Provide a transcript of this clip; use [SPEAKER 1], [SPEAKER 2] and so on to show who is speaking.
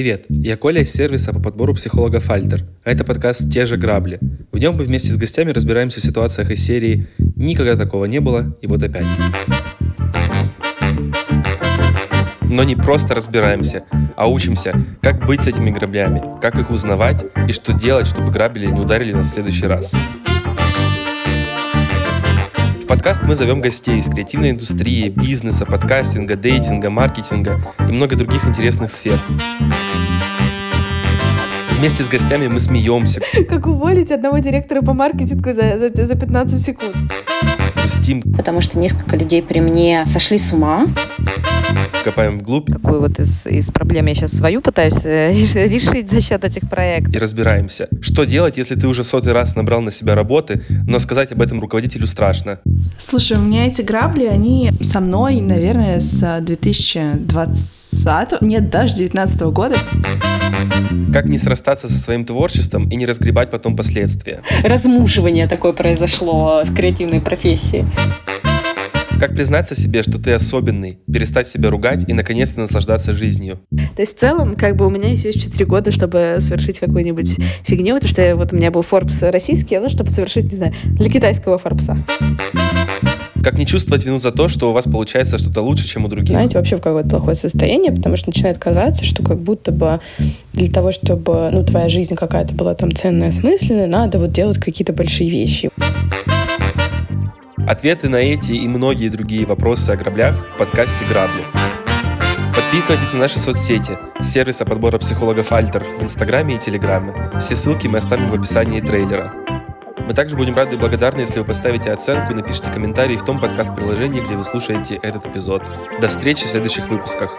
[SPEAKER 1] Привет, я Коля из сервиса по подбору психолога Фальтер, а это подкаст «Те же грабли». В нем мы вместе с гостями разбираемся в ситуациях из серии «Никогда такого не было, и вот опять». Но не просто разбираемся, а учимся, как быть с этими граблями, как их узнавать и что делать, чтобы грабили не ударили на следующий раз подкаст мы зовем гостей из креативной индустрии, бизнеса, подкастинга, дейтинга, маркетинга и много других интересных сфер. Вместе с гостями мы смеемся.
[SPEAKER 2] Как уволить одного директора по маркетингу за, за, за 15 секунд.
[SPEAKER 1] Грустим.
[SPEAKER 3] Потому что несколько людей при мне сошли с ума
[SPEAKER 1] копаем вглубь.
[SPEAKER 2] Какую вот из, из проблем я сейчас свою пытаюсь э, решить за счет этих проектов.
[SPEAKER 1] И разбираемся. Что делать, если ты уже сотый раз набрал на себя работы, но сказать об этом руководителю страшно?
[SPEAKER 4] Слушай, у меня эти грабли, они со мной, наверное, с 2020, нет, даже 2019 года.
[SPEAKER 1] Как не срастаться со своим творчеством и не разгребать потом последствия?
[SPEAKER 3] Размушивание такое произошло с креативной профессией.
[SPEAKER 1] Как признаться себе, что ты особенный, перестать себя ругать и наконец-то наслаждаться жизнью?
[SPEAKER 2] То есть в целом, как бы у меня еще есть 4 года, чтобы совершить какую-нибудь фигню, потому что вот у меня был Forbes российский, а чтобы совершить, не знаю, для китайского Форбса.
[SPEAKER 1] Как не чувствовать вину за то, что у вас получается что-то лучше, чем у других?
[SPEAKER 5] Знаете, вообще в какое-то плохое состояние, потому что начинает казаться, что как будто бы для того, чтобы ну, твоя жизнь какая-то была там ценная, осмысленная, надо вот делать какие-то большие вещи.
[SPEAKER 1] Ответы на эти и многие другие вопросы о граблях в подкасте «Грабли». Подписывайтесь на наши соцсети, сервиса подбора психологов «Альтер» в Инстаграме и Телеграме. Все ссылки мы оставим в описании трейлера. Мы также будем рады и благодарны, если вы поставите оценку и напишите комментарий в том подкаст-приложении, где вы слушаете этот эпизод. До встречи в следующих выпусках.